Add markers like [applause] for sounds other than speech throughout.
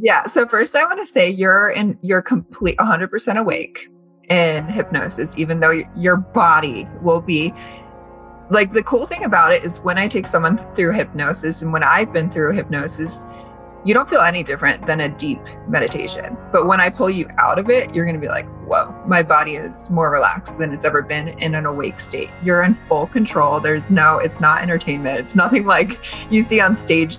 Yeah. So first I want to say you're in you're complete 100% awake in hypnosis even though your body will be like the cool thing about it is when I take someone through hypnosis and when I've been through hypnosis you don't feel any different than a deep meditation. But when I pull you out of it, you're going to be like, whoa, my body is more relaxed than it's ever been in an awake state. You're in full control. There's no, it's not entertainment. It's nothing like you see on stage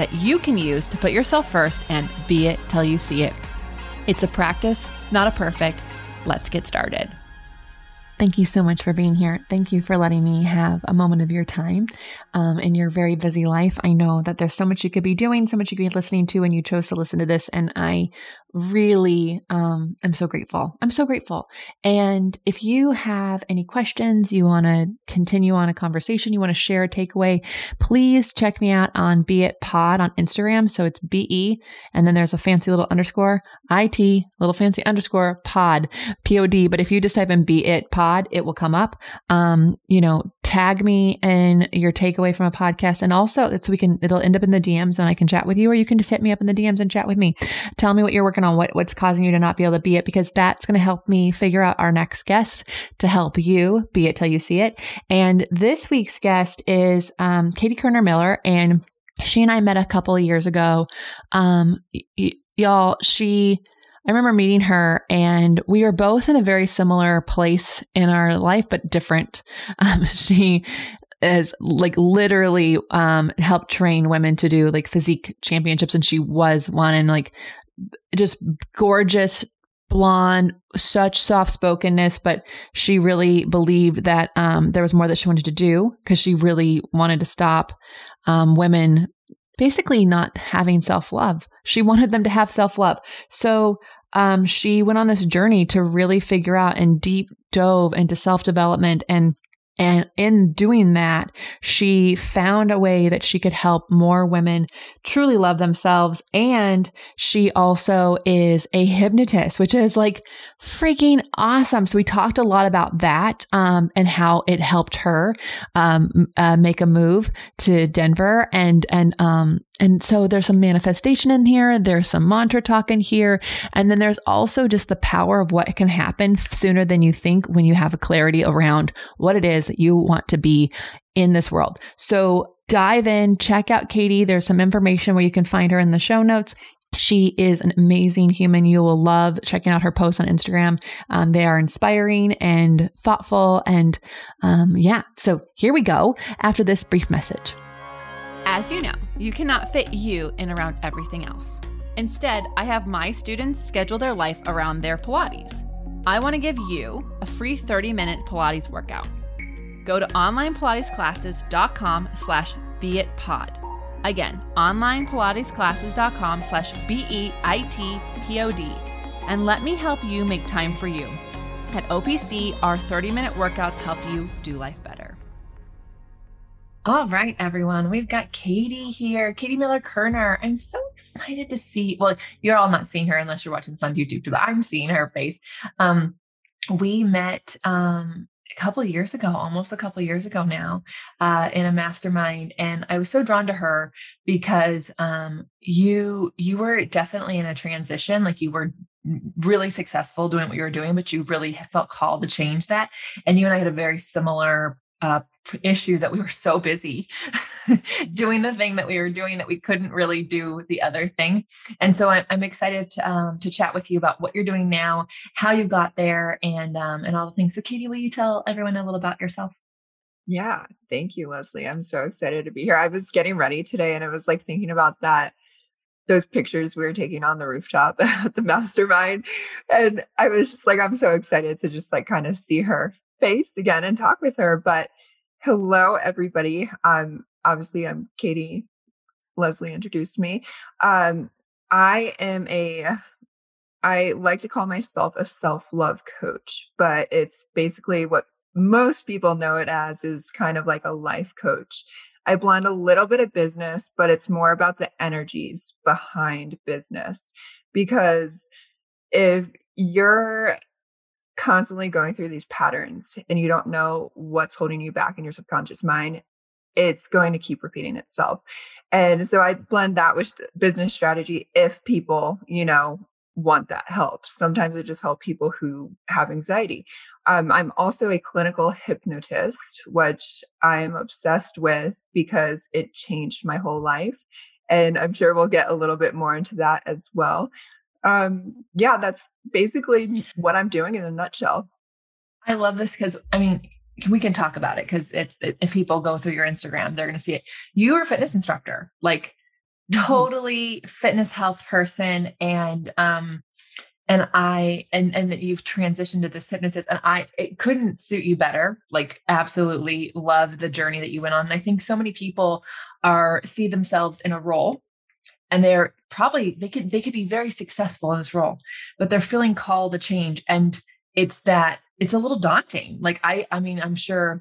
that you can use to put yourself first and be it till you see it. It's a practice, not a perfect. Let's get started. Thank you so much for being here. Thank you for letting me have a moment of your time um, in your very busy life. I know that there's so much you could be doing, so much you could be listening to, and you chose to listen to this. And I really um, am so grateful. I'm so grateful. And if you have any questions, you want to continue on a conversation, you want to share a takeaway, please check me out on Be It Pod on Instagram. So it's B E, and then there's a fancy little underscore I T, little fancy underscore pod, P O D. But if you just type in Be It Pod, it will come up. Um, you know, tag me in your takeaway from a podcast, and also so we can it'll end up in the DMs, and I can chat with you, or you can just hit me up in the DMs and chat with me. Tell me what you're working working on what, what's causing you to not be able to be it because that's going to help me figure out our next guest to help you be it till you see it. And this week's guest is um, Katie Kerner Miller, and she and I met a couple of years ago. Um, y- y'all, she. I remember meeting her and we were both in a very similar place in our life, but different. [laughs] Um, she has like literally um, helped train women to do like physique championships and she was one and like just gorgeous blonde, such soft spokenness, but she really believed that um, there was more that she wanted to do because she really wanted to stop um, women basically not having self love. She wanted them to have self love. So um, she went on this journey to really figure out and deep dove into self development and and in doing that, she found a way that she could help more women truly love themselves. And she also is a hypnotist, which is like freaking awesome. So we talked a lot about that um, and how it helped her um, uh, make a move to Denver and and um, and so there's some manifestation in here. There's some mantra talk in here. And then there's also just the power of what can happen sooner than you think when you have a clarity around what it is that you want to be in this world. So dive in, check out Katie. There's some information where you can find her in the show notes. She is an amazing human. You will love checking out her posts on Instagram. Um, they are inspiring and thoughtful. And um, yeah, so here we go after this brief message. As you know, you cannot fit you in around everything else. Instead, I have my students schedule their life around their Pilates. I want to give you a free 30-minute Pilates workout. Go to onlinepilatesclasses.com slash beitpod. Again, onlinepilatesclasses.com slash B-E-I-T-P-O-D. And let me help you make time for you. At OPC, our 30-minute workouts help you do life better. All right, everyone. We've got Katie here, Katie Miller Kerner. I'm so excited to see. Well, you're all not seeing her unless you're watching this on YouTube, but I'm seeing her face. Um, we met um, a couple years ago, almost a couple years ago now, uh, in a mastermind, and I was so drawn to her because um, you you were definitely in a transition. Like you were really successful doing what you were doing, but you really felt called to change that. And you and I had a very similar uh, issue that we were so busy [laughs] doing the thing that we were doing that we couldn't really do the other thing. And so I'm, I'm excited to, um, to chat with you about what you're doing now, how you got there, and um, and all the things. So, Katie, will you tell everyone a little about yourself? Yeah, thank you, Lesley. I'm so excited to be here. I was getting ready today, and I was like thinking about that those pictures we were taking on the rooftop [laughs] at the mastermind. And I was just like, I'm so excited to just like kind of see her face again and talk with her. But Hello, everybody. Um, obviously, I'm Katie. Lesley introduced me. Um, I am a, I like to call myself a self love coach, but it's basically what most people know it as is kind of like a life coach. I blend a little bit of business, but it's more about the energies behind business because if you're constantly going through these patterns and you don't know what's holding you back in your subconscious mind, it's going to keep repeating itself. And so I blend that with business strategy if people, you know, want that help. Sometimes I just help people who have anxiety. Um, I'm also a clinical hypnotist, which I'm obsessed with because it changed my whole life. And I'm sure we'll get a little bit more into that as well um, yeah, that's basically what I'm doing in a nutshell. I love this because I mean, we can talk about it because it's if people go through your Instagram, they're going to see it. You are a fitness instructor, like mm-hmm. totally fitness health person, and um, and I and and that you've transitioned to this hypnotist, and I it couldn't suit you better. Like, absolutely love the journey that you went on. And I think so many people are see themselves in a role and they're probably they could they could be very successful in this role but they're feeling called to change and it's that it's a little daunting. Like i i mean i'm sure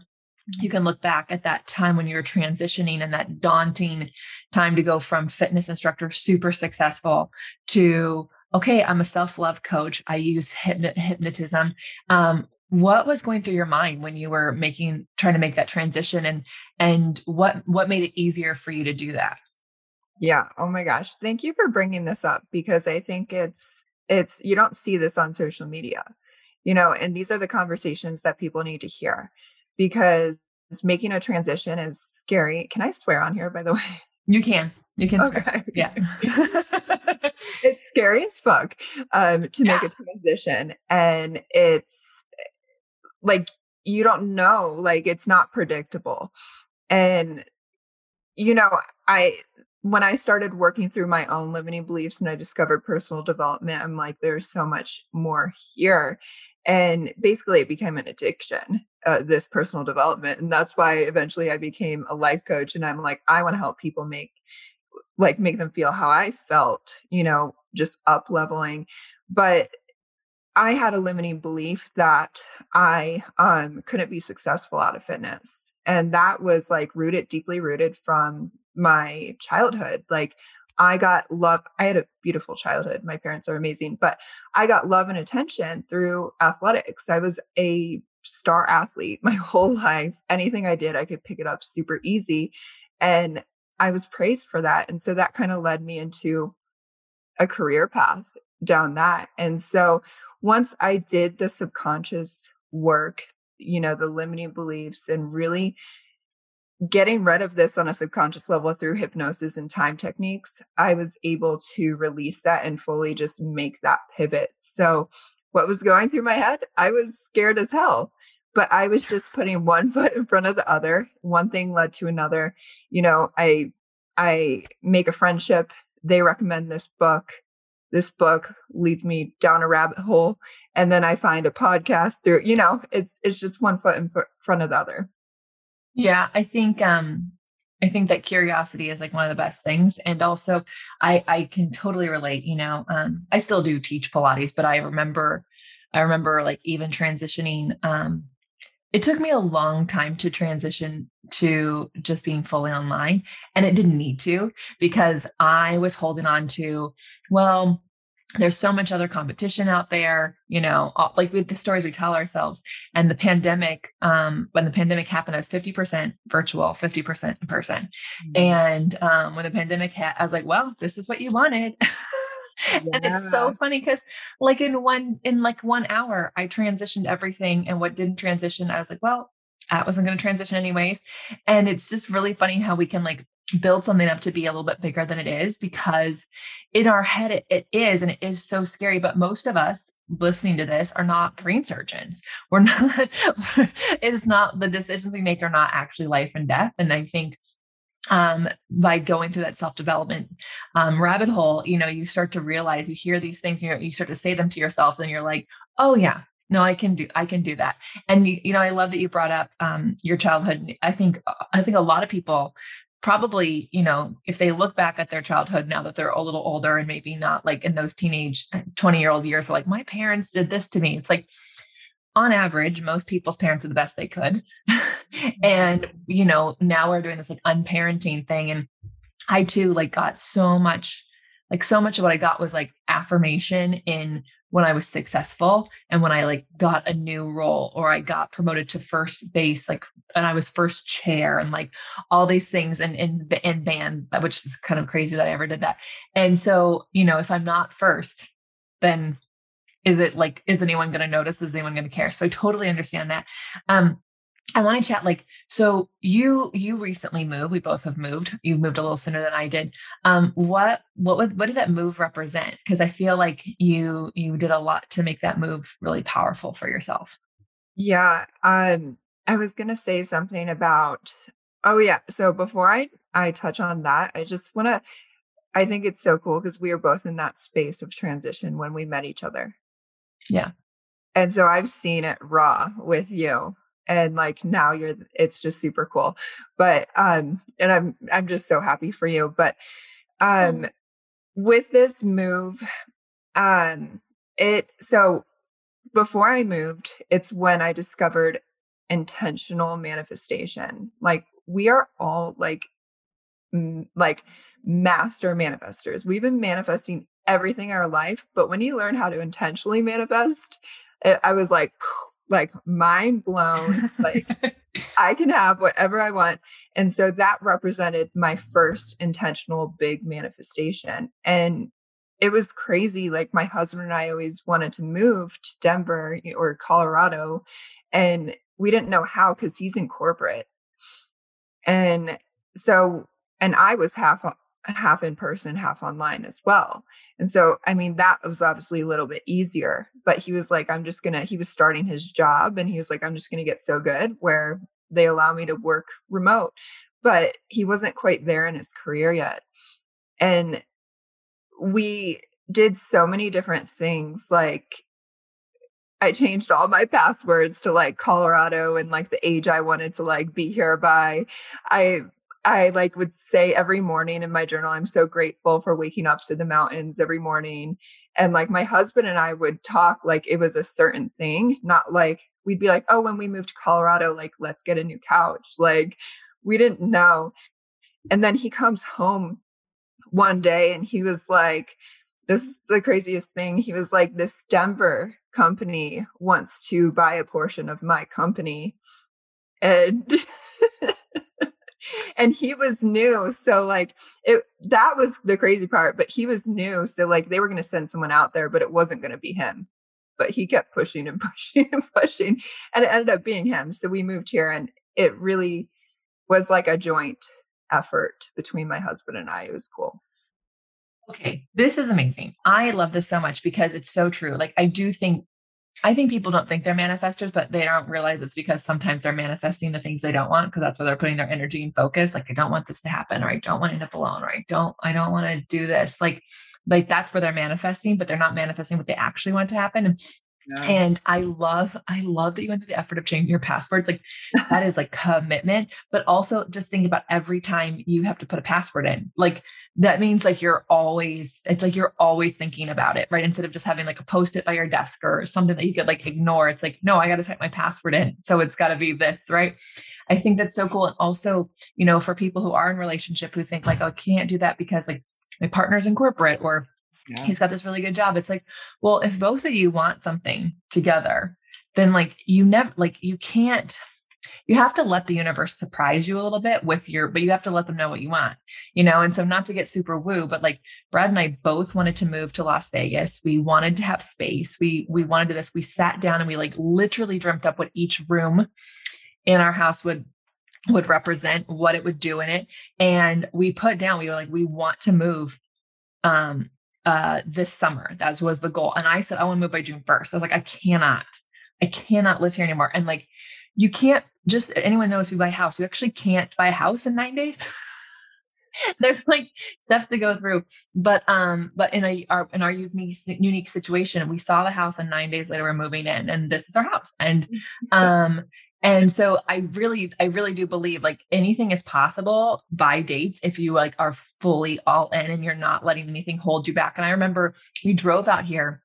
you can look back at that time when you're transitioning and that daunting time to go from fitness instructor super successful to okay i'm a self-love coach. I use hypnotism. Um, what was going through your mind when you were making trying to make that transition and and what what made it easier for you to do that yeah. Oh my gosh. Thank you for bringing this up because I think it's it's you don't see this on social media. You know, and these are the conversations that people need to hear because making a transition is scary. Can I swear on here by the [laughs] way? You can. You can okay. Swear. Yeah. [laughs] [laughs] it's scary as fuck um to yeah. make a transition and it's like you don't know like it's not predictable and you know i when I started working through my own limiting beliefs and I discovered personal development, I'm like, there's so much more here. And basically, it became an addiction, uh, this personal development. And that's why eventually I became a life coach. And I'm like, I want to help people make, like, make them feel how I felt, you know, just up leveling. But I had a limiting belief that I um, couldn't be successful out of fitness. And that was like rooted, deeply rooted from my childhood. Like I got love. I had a beautiful childhood. My parents are amazing, but I got love and attention through athletics. I was a star athlete [laughs] my whole life. Anything I did, I could pick it up super easy. And I was praised for that. And so that kind of led me into a career path down that. And so once I did the subconscious work, you know, the limiting beliefs and really getting rid of this on a subconscious level through hypnosis and time techniques, I was able to release that and fully just make that pivot. So, what was going through my head? I was scared as hell, but I was just putting one [laughs] foot in front of the other. One thing led to another. You know, I I make a friendship, they recommend this book. This book leads me down a rabbit hole and then I find a podcast through, you know, it's it's just one foot in front of the other. Yeah, I think um I think that curiosity is like one of the best things. And also I I can totally relate, you know. Um I still do teach Pilates, but I remember I remember like even transitioning um it took me a long time to transition to just being fully online and it didn't need to because I was holding on to well there's so much other competition out there you know all, like with the stories we tell ourselves. And the pandemic um when the pandemic happened i was 50% virtual 50% in person. Mm-hmm. and um when the pandemic hit i was like well this is what you wanted. Yeah. [laughs] and it's so funny because like in one in like one hour i transitioned everything. And what didn't transition i was like well that wasn't going to transition anyways. And it's just really funny how we can like build something up to be a little bit bigger than it is because in our head it, it is and it is so scary but most of us listening to this are not brain surgeons. [laughs] We're not it's not the decisions we make are not actually life and death and i think um, by going through that self-development um, rabbit hole you know you start to realize you hear these things you you start to say them to yourself and you're like oh yeah no i can do i can do that. And you, you know i love that you brought up um, your childhood i think i think a lot of people probably you know if they look back at their childhood now that they're a little older and maybe not like in those teenage eh, 20 year old years like my parents did this to me. It's like on average most people's parents are the best they could. [laughs] Mm-hmm. And you know now we're doing this like unparenting thing and i too like got so much like so much of what i got was like affirmation in when I was successful and when I like got a new role or I got promoted to first base, like, and I was first chair and like all these things and in, the in band, which is kind of crazy that I ever did that. And so, you know, if I'm not first, then is it like, is anyone going to notice? Is anyone going to care? So I totally understand that. Um, I want to chat like so you you recently moved we both have moved you've moved a little sooner than I did um what what would what did that move represent? Because I feel like you you did a lot to make that move really powerful for yourself. Yeah um I was going to say something about oh yeah so before I I touch on that I just want to I think it's so cool because we were both in that space of transition when we met each other. Yeah. And so I've seen it raw with you and like now you're it's just super cool. But um and i'm i'm just so happy for you. But um with this move um it so before i moved it's when i discovered intentional manifestation. Like we are all like m- like master manifestors. We've been manifesting everything in our life but when you learn how to intentionally manifest it, i was like like mind blown. like [laughs] I can have whatever I want. And so that represented my first intentional big manifestation. And it was crazy. Like my husband and I always wanted to move to Denver or Colorado. And we didn't know how because he's in corporate. And so, and I was half half in person, half online as well. And so, I mean, that was obviously a little bit easier, but he was like, I'm just going to, he was starting his job and he was like, I'm just going to get so good where they allow me to work remote. But he wasn't quite there in his career yet. And we did so many different things. Like, I changed all my passwords to like Colorado and like the age I wanted to like be here by. I I like would say every morning in my journal, I'm so grateful for waking up to the mountains every morning. And like my husband and I would talk like it was a certain thing, not like we'd be like, oh, when we moved to Colorado, like let's get a new couch. Like we didn't know. And then he comes home one day and he was like, this is the craziest thing. He was like, this Denver company wants to buy a portion of my company. And [laughs] and he was new so like it that was the crazy part but he was new so like they were going to send someone out there but it wasn't going to be him but he kept pushing and [laughs] pushing and pushing and it ended up being him so we moved here and it really was like a joint effort between my husband and I it was cool Okay, this is amazing. I love this so much because it's so true. Like, I do think I think people don't think they're manifestors, but they don't realize it's because sometimes they're manifesting the things they don't want because that's where they're putting their energy and focus. Like, I don't want this to happen, or I don't want to end up alone, or I don't, I don't want to do this. Like, like that's where they're manifesting, but they're not manifesting what they actually want to happen. And and I love, I love that you went through the effort of changing your passwords. Like that is like commitment, but also just think about every time you have to put a password in. Like that means like you're always, it's like you're always thinking about it, right? Instead of just having like a post-it by your desk or something that you could like ignore. It's like, no, I got to type my password in. So it's got to be this, right? I think that's so cool. And also, you know, for people who are in relationship who think like, oh, I can't do that because like my partner's in corporate or yeah. he's got this really good job. It's like, well, if both of you want something together, then like you never like you can't you have to let the universe surprise you a little bit with your but you have to let them know what you want you know? And so not to get super woo but like brad and i both wanted to move to las vegas. We wanted to have space. We we wanted to this. We sat down and we like literally dreamt up what each room in our house would would represent what it would do in it. And we put down we were like we want to move um uh, this summer. That was the goal. And I said, I want to move by June 1st. I was like, I cannot, I cannot live here anymore. And like, you can't just anyone knows who buy a house. You actually can't buy a house in nine days. [laughs] there's like steps to go through but um but in a our in our unique unique situation we saw the house and nine days later we're moving in and this is our house and [laughs] um and so i really i really do believe like anything is possible by dates if you like are fully all in and you're not letting anything hold you back and i remember we drove out here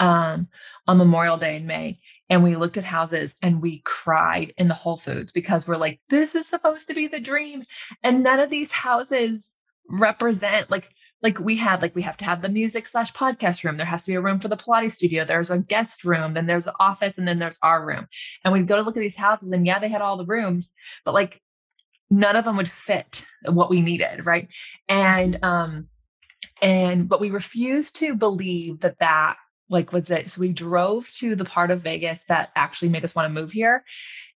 um on memorial day in may and we looked at houses and we cried in the Whole Foods because we're like, this is supposed to be the dream. And none of these houses represent like like we had like we have to have the music slash podcast room. There has to be a room for the pilates studio. There's a guest room. Then there's an office and then there's our room. And we'd go to look at these houses and yeah they had all the rooms but like none of them would fit what we needed right? And um and but we refused to believe that that like was it. So we drove to the part of vegas that actually made us want to move here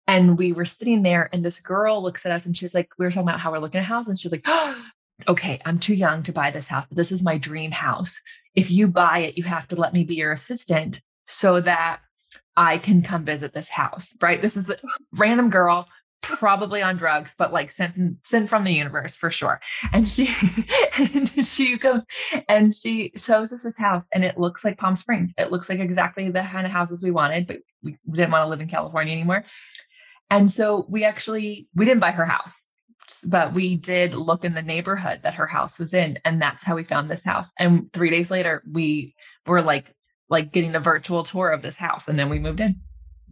and we were sitting there and this girl looks at us and she's like we were talking about how we're looking at a house and she's like [gasps] oh, okay i'm too young to buy this house but this is my dream house if you buy it you have to let me be your assistant so that i can come visit this house right this is a random girl probably on drugs, but like sent sent from the universe for sure. And she [laughs] and she comes and she shows us this house, and it looks like Palm Springs. It looks like exactly the kind of houses we wanted, but we didn't want to live in California anymore. And so we actually we didn't buy her house, but we did look in the neighborhood that her house was in, and that's how we found this house. And three days later, we were like like getting a virtual tour of this house, and then we moved in.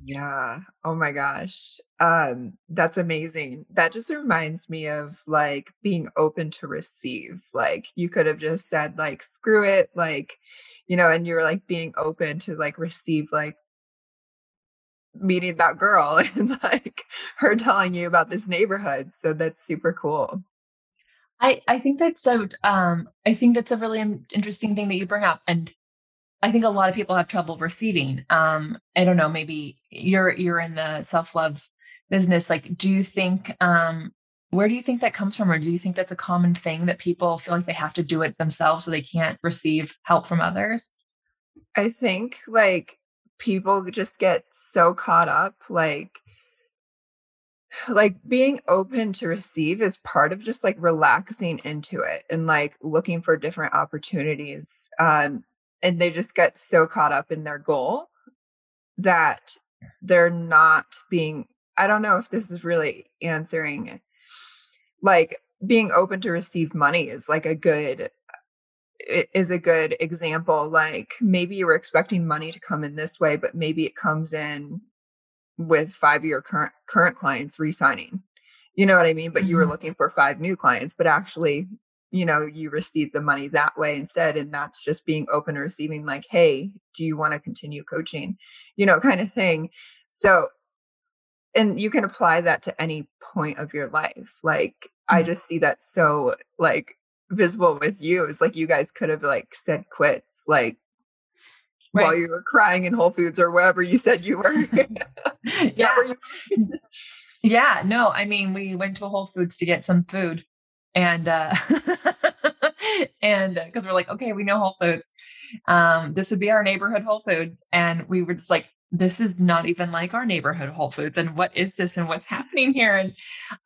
Yeah. Oh my gosh. Um that's amazing. That just reminds me of like being open to receive. Like you could have just said like screw it like you know and you're like being open to like receive like meeting that girl [laughs] and like her telling you about this neighborhood. So that's super cool. I I think that's so um I think that's a really interesting thing that you bring up and I think a lot of people have trouble receiving. Um, I don't know, maybe you're you're in the self-love business. Like, do you think um where do you think that comes from? Or do you think that's a common thing that people feel like they have to do it themselves so they can't receive help from others? I think like people just get so caught up like like being open to receive is part of just like relaxing into it and like looking for different opportunities um and they just get so caught up in their goal that they're not being i don't know if this is really answering like being open to receive money is like a good is a good example like maybe you were expecting money to come in this way but maybe it comes in with five year current current clients re-signing you know what i mean but mm-hmm. you were mm-hmm. looking for five new clients but actually you know you receive the money that way instead and that's just being open to receiving like hey do you want to continue coaching you know kind of thing so and you can apply that to any point of your life like mm-hmm. i just see that so like visible with you it's like you guys could have like said quits like right. while you were crying in whole foods or wherever you said you were. [laughs] [laughs] Yeah. yeah no i mean we went to whole foods to get some food and uh [laughs] and because uh, we're like okay we know whole foods. Um this would be our neighborhood whole foods and we were just like this is not even like our neighborhood whole foods and what is this and what's happening here? And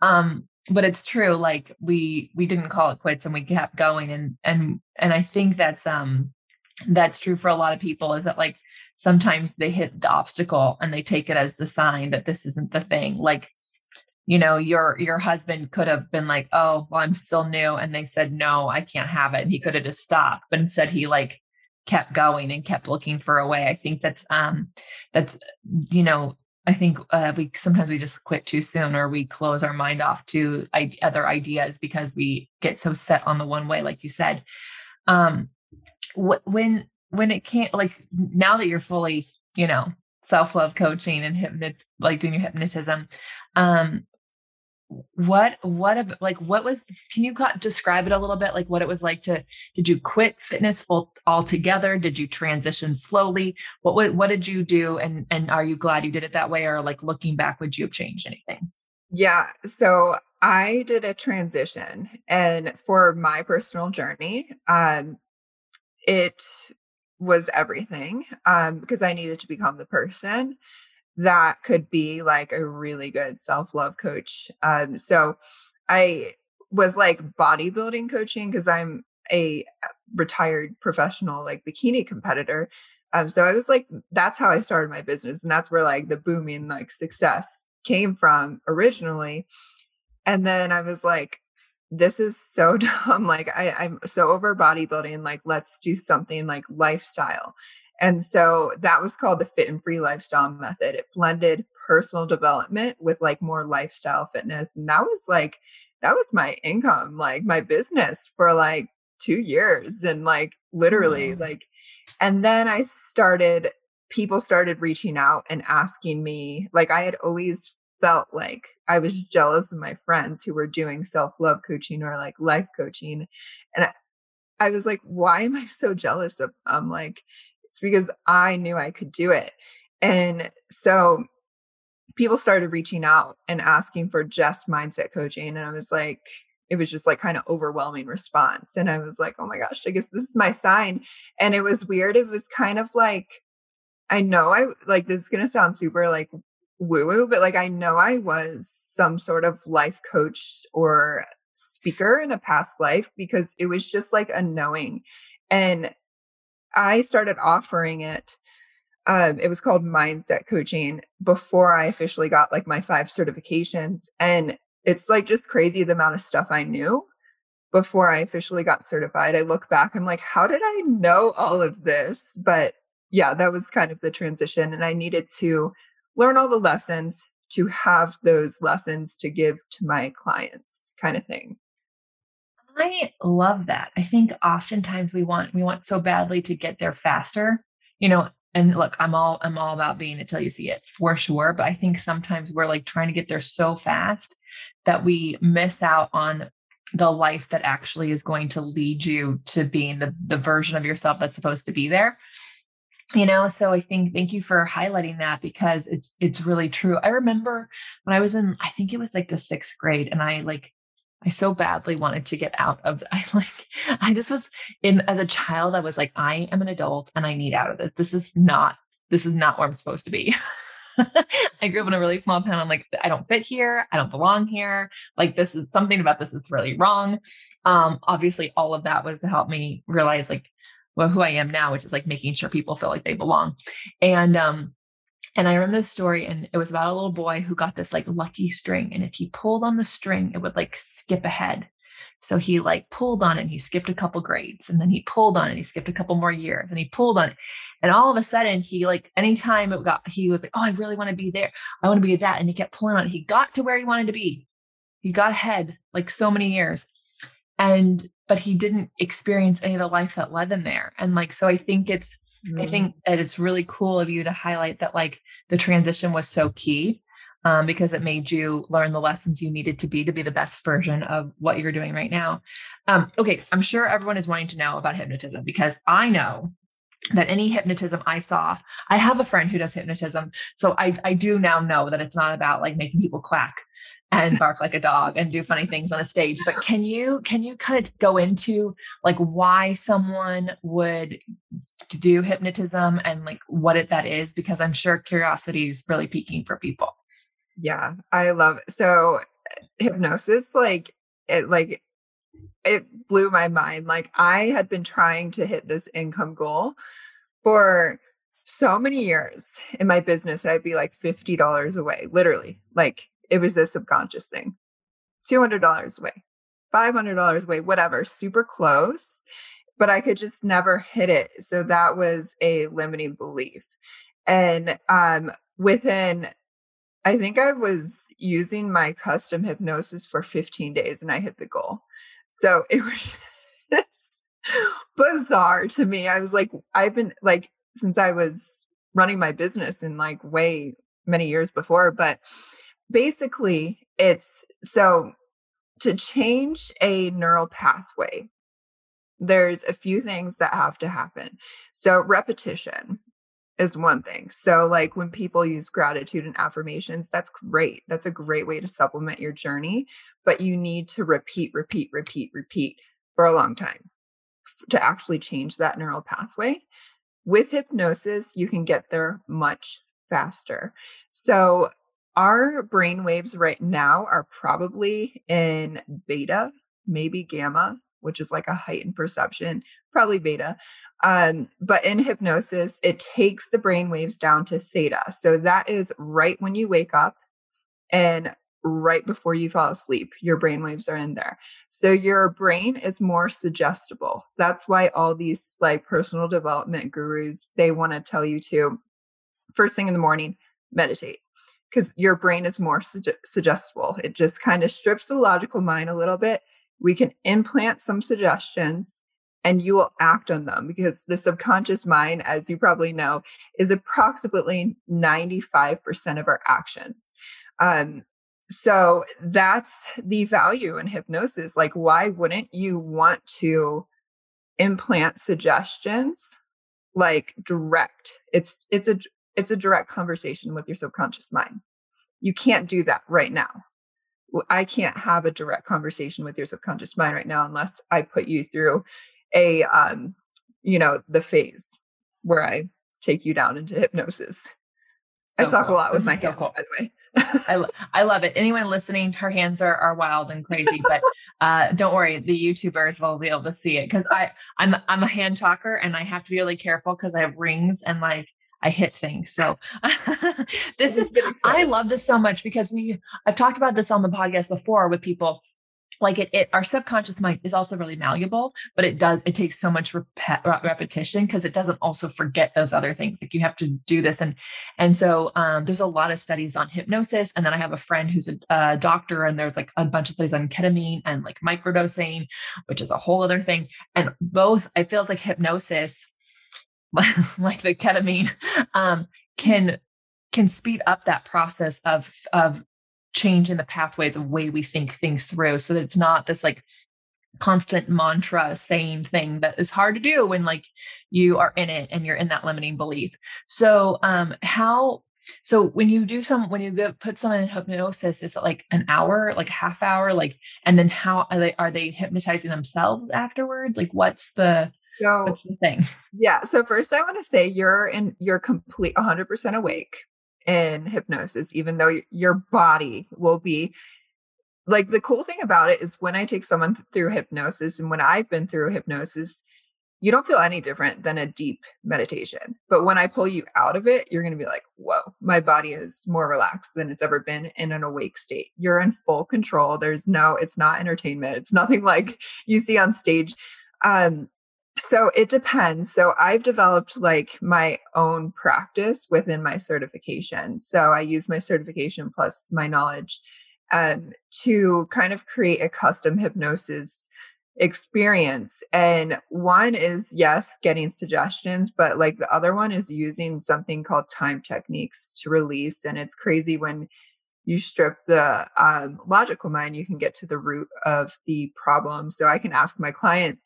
um but it's true like we we didn't call it quits and we kept going and and and i think that's um that's true for a lot of people is that like sometimes they hit the obstacle and they take it as the sign that this isn't the thing like you know your your husband could have been like oh well i'm still new and they said no i can't have it and he could have just stopped but instead he like kept going and kept looking for a way. I think that's um that's you know i think uh, we sometimes we just quit too soon or we close our mind off to I- other ideas because we get so set on the one way like you said. Um wh- when when it can't like now that you're fully you know self-love coaching and hypnot like doing your hypnotism um what what like what was can you describe it a little bit? Like what it was like to did you quit fitness full altogether? Did you transition slowly? What what, did you do? And and are you glad you did it that way? Or like looking back would you have changed anything? Yeah so i did a transition. And for my personal journey um it was everything um because i needed to become the person that could be like a really good self love coach. Um, so I was like bodybuilding coaching because I'm a retired professional like bikini competitor. Um, so I was like, that's how I started my business, and that's where like the booming like success came from originally. And then I was like, this is so [laughs] dumb. Like I, I'm so over bodybuilding. Like let's do something like lifestyle. And so that was called the fit and free lifestyle method. It blended personal development with like more lifestyle fitness. And that was like, that was my income, like my business for like two years. And like literally, mm. like, and then I started, people started reaching out and asking me, like, I had always felt like I was jealous of my friends who were doing self love coaching or like life coaching. And I, I was like, why am I so jealous of them? Like, it's because I knew I could do it. And so people started reaching out and asking for just mindset coaching. And I was like, it was just like kind of overwhelming response. And I was like, oh my gosh, I guess this is my sign. And it was weird. It was kind of like, I know I like this is going to sound super like woo woo, but like I know I was some sort of life coach or speaker in a past life because it was just like a knowing. And I started offering it. Um, it was called mindset coaching before I officially got like my five certifications. And it's like just crazy the amount of stuff I knew before I officially got certified. I look back, I'm like, how did I know all of this? But yeah, that was kind of the transition. And I needed to learn all the lessons to have those lessons to give to my clients, kind of thing. I love that. I think oftentimes we want we want so badly to get there faster, you know. And look, I'm all I'm all about being until you see it for sure. But I think sometimes we're like trying to get there so fast that we miss out on the life that actually is going to lead you to being the the version of yourself that's supposed to be there you know so i think thank you for highlighting that because it's it's really true i remember when i was in i think it was like the sixth grade and i like I so badly wanted to get out of [laughs] I like I just was in as a child I was like I am an adult and I need out of this. This is not this is not where I'm supposed to be. [laughs] I grew up in a really small town. I'm like, I don't fit here. I don't belong here. Like, this is something about this is really wrong. Um, obviously, all of that was to help me realize, like, well, who I am now, which is like making sure people feel like they belong. And um, and I remember this story, and it was about a little boy who got this like lucky string. And if he pulled on the string, it would like skip ahead. So he like pulled on it and he skipped a couple grades. And then he pulled on it and he skipped a couple more years and he pulled on it. And all of a sudden, he like, anytime it got, he was like, oh, I really want to be there. I want to be that. And he kept pulling on it. He got to where he wanted to be. He got ahead like so many years. And, but he didn't experience any of the life that led him there. And like, so I think it's, Mm-hmm. I think that it's really cool of you to highlight that like the transition was so key um, because it made you learn the lessons you needed to be to be the best version of what you're doing right now. Um, okay, I'm sure everyone is wanting to know about hypnotism because I know that any hypnotism I saw, I have a friend who does hypnotism. So I, I do now know that it's not about like making people quack and bark like a dog and do funny things on a stage but can you can you kind of go into like why someone would do hypnotism and like what it that is? Because i'm sure curiosity is really peaking for people. Yeah i love it so hypnosis like it like it blew my mind. Like i had been trying to hit this income goal for so many years in my business i'd be like $50 away literally like it was a subconscious thing. $200 away, $500 away, whatever, super close, but I could just never hit it. So that was a limiting belief. And um, within, I think I was using my custom hypnosis for 15 days and I hit the goal. So it [laughs] was bizarre to me. I was like, I've been like, since I was running my business in like way many years before, but basically it's so to change a neural pathway there's a few things that have to happen. So repetition is one thing. So like when people use gratitude and affirmations that's great. That's a great way to supplement your journey but you need to repeat repeat repeat repeat for a long time to actually change that neural pathway. With hypnosis you can get there much faster. So our brain waves right now are probably in beta maybe gamma, which is like a heightened perception, probably beta. Um, but in hypnosis, it takes the brain waves down to theta. So that is right when you wake up and right before you fall asleep. Your brain waves are in there. So your brain is more suggestible. That's why all these like personal development gurus, they want to tell you to first thing in the morning, meditate because your brain is more suggestible. It just kind of strips the logical mind a little bit. We can implant some suggestions and you will act on them because the subconscious mind, as you probably know, is approximately 95% of our actions. Um, so that's the value in hypnosis. Like, why wouldn't you want to implant suggestions like direct? It's it's a it's a direct conversation with your subconscious mind. You can't do that right now. I can't have a direct conversation with your subconscious mind right now unless I put you through a um you know the phase where I take you down into hypnosis. So I talk cool. a lot with this my hands, so cool. by the way. I, lo- I love it. Anyone listening, her hands are, are wild and crazy, but uh, don't worry, the YouTubers will be able to see it because I I'm I'm a hand talker and I have to be really careful because I have rings and like I hit things. So [laughs] [laughs] this is I love this so much because we I've talked about this on the podcast before with people like it, it our subconscious mind is also really malleable but it does it takes so much rep- repetition because it doesn't also forget those other things like you have to do this and and so um, there's a lot of studies on hypnosis and then i have a friend who's a, a doctor and there's like a bunch of studies on ketamine and like microdosing which is a whole other thing and both it feels like hypnosis [laughs] like the ketamine um, can can speed up that process of of change in the pathways of way we think things through so that it's not this like constant mantra saying thing that is hard to do when like you are in it and you're in that limiting belief. So um how so when you do some when you put someone in hypnosis is it like an hour like half hour like and then how are they are they hypnotizing themselves afterwards? Like what's the so what's the thing [laughs] yeah so first i want to say you're in you're complete 100% awake in hypnosis, even though your body will be like the cool thing about it is when I take someone through hypnosis and when I've been through hypnosis, you don't feel any different than a deep meditation. But when I pull you out of it, you're going to be like, whoa, my body is more relaxed than it's ever been in an awake state. You're in full control. There's no, it's not entertainment. It's nothing [laughs] like you see on stage. Um, so it depends. So I've developed like my own practice within my certification. So I use my certification plus my knowledge um, to kind of create a custom hypnosis experience. And one is, yes, getting suggestions, but like the other one is using something called time techniques to release. And it's crazy when you strip the um, logical mind, you can get to the root of the problem. So I can ask my client,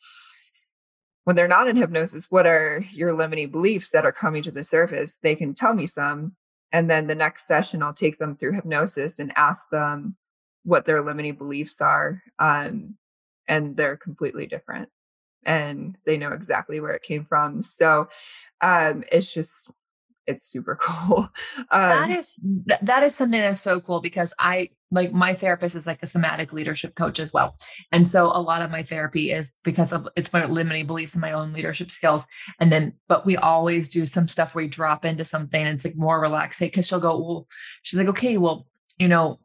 when they're not in hypnosis, what are your limiting beliefs that are coming to the surface? They can tell me some. And then the next session, I'll take them through hypnosis and ask them what their limiting beliefs are. Um, and they're completely different. And they know exactly where it came from. So um, it's just it's super [laughs] cool. Um, that is that is something that's so cool because I like my therapist is like a somatic leadership coach as well, and so a lot of my therapy is because of it's my limiting beliefs and my own leadership skills. And then, but we always do some stuff where we drop into something and it's like more relaxing because she'll go, well, she's like, okay, well, you know,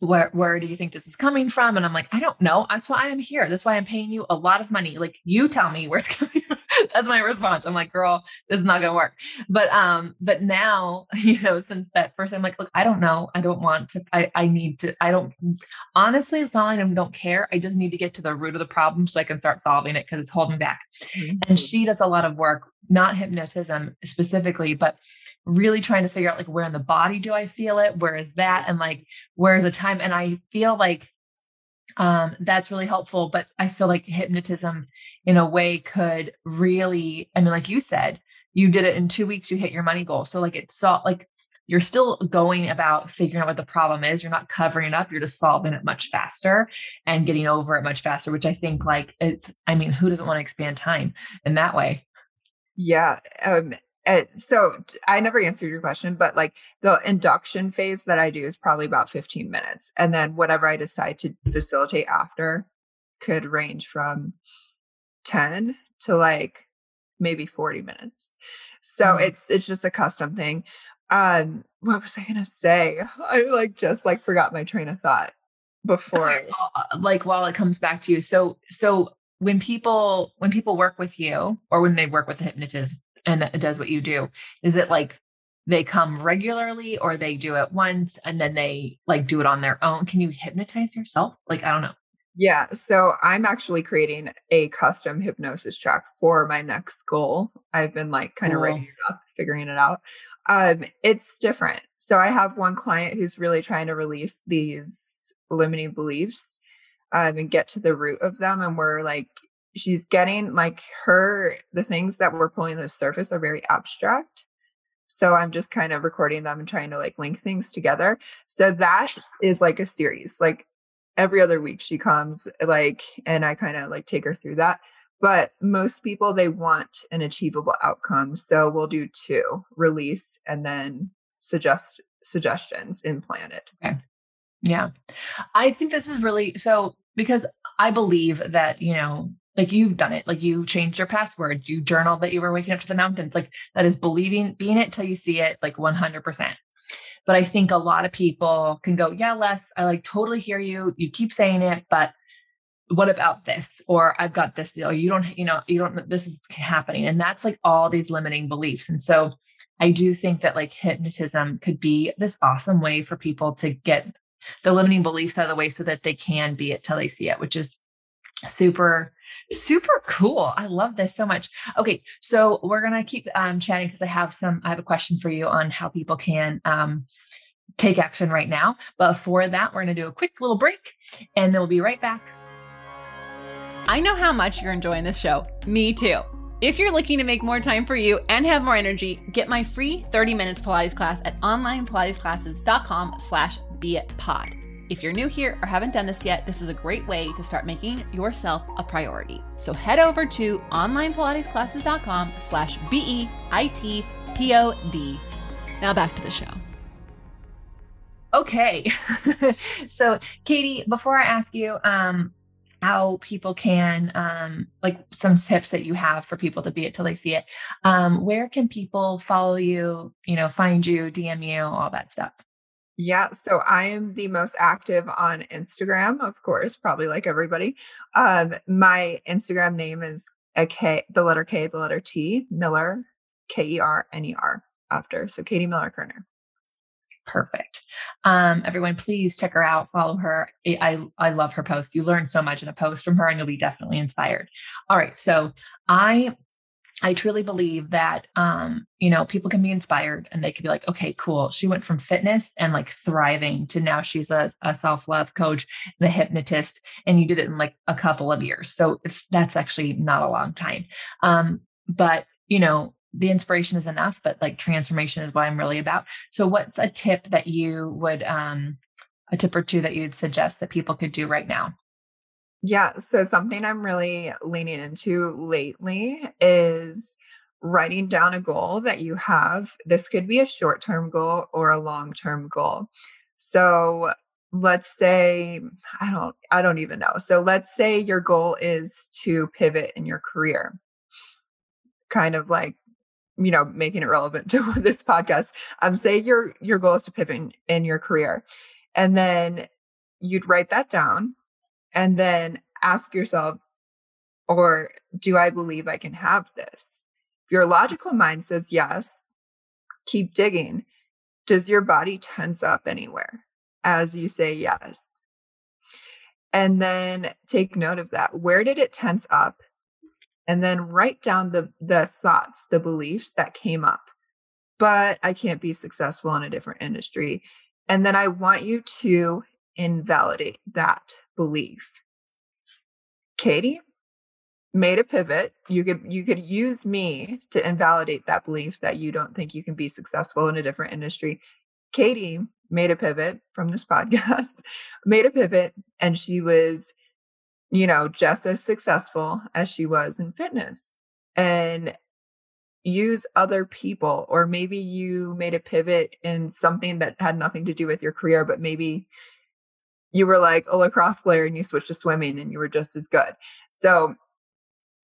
where where do you think this is coming from? And I'm like, I don't know. That's why I'm here. That's why I'm paying you a lot of money. Like you tell me where it's [laughs] coming from. [laughs] That's my response. I'm like, girl, this is not gonna work. But um, but now, [laughs] you know, since that first, I'm like, look, I don't know. I don't want to, I, I need to, I don't honestly, it's not like I don't care. I just need to get to the root of the problem so I can start solving it because it's holding back. Mm-hmm. And she does a lot of work, not hypnotism specifically, but really trying to figure out like where in the body do I feel it? Where is that? And like where is the time? And I feel like um, that's really helpful. But I feel like hypnotism in a way could really, I mean, like you said, you did it in two weeks, you hit your money goal. So like it's so like you're still going about figuring out what the problem is. You're not covering it up. You're just solving it much faster and getting over it much faster, which I think like it's, I mean, who doesn't want to expand time in that way? Yeah. Um, so I never answered your question, but like the induction phase that I do is probably about 15 minutes. And then whatever I decide to facilitate after could range from 10 to like maybe 40 minutes. So mm-hmm. it's it's just a custom thing. Um what was I going to say? I like just like forgot my train of thought before uh, like while it comes back to you. So so when people when people work with you or when they work with a hypnotist and it does what you do, is it like they come regularly or they do it once and then they like do it on their own? Can you hypnotize yourself? Like I don't know. Yeah. So I'm actually creating a custom hypnosis track for my next goal. I've been like kind of writing it up, figuring it out. Um, it's different. So I have one client who's really trying to release these limiting beliefs um, and get to the root of them. And we're like, she's getting like her, the things that we're pulling to the surface are very abstract. So I'm just kind of recording them and trying to like link things together. So that is like a series. Like every other week she comes like and i kind of like take her through that but most people they want an achievable outcome so we'll do two release and then suggest suggestions implanted okay yeah i think this is really so because i believe that you know like you've done it like you changed your password you journaled that you were waking up to the mountains like that is believing being it till you see it like 100% but I think a lot of people can go, yeah, Les, I like totally hear you. You keep saying it, but what about this? Or I've got this, or you don't, you know, you don't, this is happening. And that's like all these limiting beliefs. And so I do think that like hypnotism could be this awesome way for people to get the limiting beliefs out of the way so that they can be it till they see it, which is super super cool. I love this so much. Okay so we're gonna keep um, chatting because i have some i have a question for you on how people can um, take action right now. But for that we're gonna do a quick little break and then we'll be right back. I know how much you're enjoying this show. Me too. If you're looking to make more time for you and have more energy, get my free 30 minutes Pilates class at onlinepilatesclasses.com slash be it pod. If you're new here or haven't done this yet, this is a great way to start making yourself a priority. So head over to onlinepilatesclasses.com slash B-E-I-T-P-O-D. Now back to the show. Okay. [laughs] so Katie, before I ask you um, how people can um, like some tips that you have for people to be it till they see it, um, where can people follow you, you know, find you, DM you, all that stuff? Yeah, so I am the most active on Instagram, of course, probably like everybody. Um, my Instagram name is a K, the letter K, the letter T, Miller, K E R N E R after. So Katie Miller Kerner. Perfect. Um, everyone, please check her out, follow her. I, I love her post. You learn so much in a post from her and you'll be definitely inspired. All right. So I I truly believe that, um, you know, people can be inspired and they can be like, okay, cool. She went from fitness and like thriving to now she's a, a self love coach and a hypnotist, and you did it in like a couple of years. So it's that's actually not a long time. Um, but you know, the inspiration is enough, but like transformation is what I'm really about. So, what's a tip that you would, um, a tip or two that you'd suggest that people could do right now? Yeah. So something I'm really leaning into lately is writing down a goal that you have. This could be a short term goal or a long term goal. So let's say i don't i don't even know so let's say your goal is to pivot in your career kind of like you know making it relevant [laughs] to this podcast um say your your goal is to pivot in, in your career and then you'd write that down and then ask yourself, or do I believe I can have this? Your logical mind says yes. Keep digging. Does your body tense up anywhere as you say yes? And then take note of that. Where did it tense up? And then write down the the thoughts, the beliefs that came up. But I can't be successful in a different industry. And then I want you to invalidate that belief. Katie made a pivot. You could you could use me to invalidate that belief that you don't think you can be successful in a different industry. Katie made a pivot from this [laughs] podcast, made a pivot, and she was, you know, just as successful as she was in fitness. And use other people, or maybe you made a pivot in something that had nothing to do with your career, but maybe you were like a lacrosse player and you switched to swimming and you were just as good. So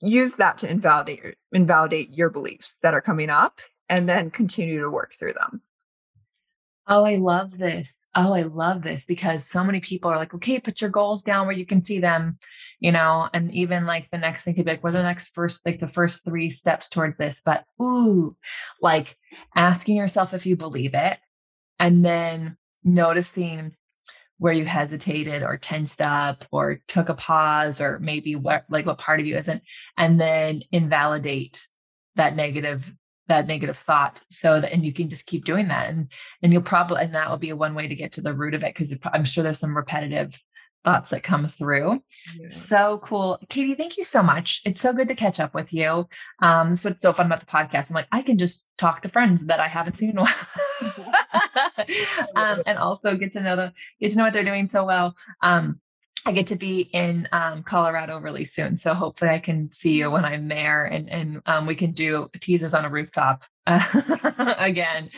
use that to invalidate invalidate your beliefs that are coming up and then continue to work through them. Oh, I love this. Oh, I love this because so many people are like, okay, put your goals down where you can see them, you know, and even like the next thing could be like, what are the next first, like the first three steps towards this? But ooh, like asking yourself if you believe it and then noticing where you hesitated or tensed up or took a pause or maybe what like what part of you isn't and then invalidate that negative that negative thought so that and you can just keep doing that. And and you'll probably and that will be a one way to get to the root of it because i'm sure there's some repetitive thoughts that come through. Yeah. So cool. Katie, thank you so much. It's so good to catch up with you. Um, this is what's so fun about the podcast. I'm like, I can just talk to friends that I haven't seen in a while. [laughs] um, and also get to know the get to know what they're doing so well. Um, I get to be in um, Colorado really soon, so hopefully I can see you when I'm there, and and um, we can do teasers on a rooftop uh, [laughs] again.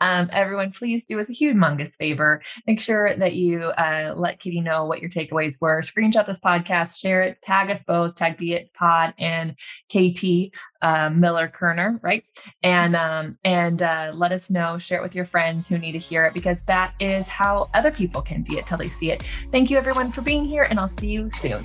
Um, everyone, please do us a humongous favor. Make sure that you uh, let Kitty know what your takeaways were. Screenshot this podcast, share it, tag us both, tag Be It Pod and KT uh, Miller Kerner, right? And um, and uh, let us know. Share it with your friends who need to hear it because that is how other people can be it till they see it. Thank you, everyone, for being here, and I'll see you soon.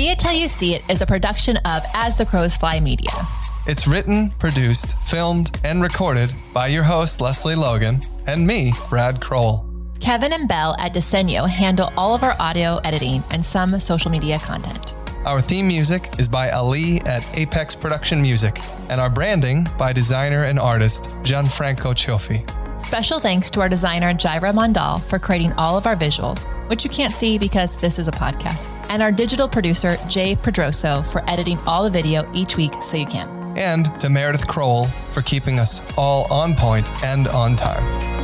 Be It Till You See It is a production of As the Crows Fly Media. It's written, produced, filmed, and recorded by your host, Lesley Logan, and me, Brad Crowell. Kevin and Belle at Desenio handle all of our audio editing and some social media content. Our theme music is by Ali at Apex Production Music, and our branding by designer and artist Gianfranco Cioffi. Special thanks to our designer Jaira Mondal for creating all of our visuals, which you can't see because this is a podcast, and our digital producer Jay Pedroso for editing all the video each week so you can. And to Meredith Crowell for keeping us all on point and on time.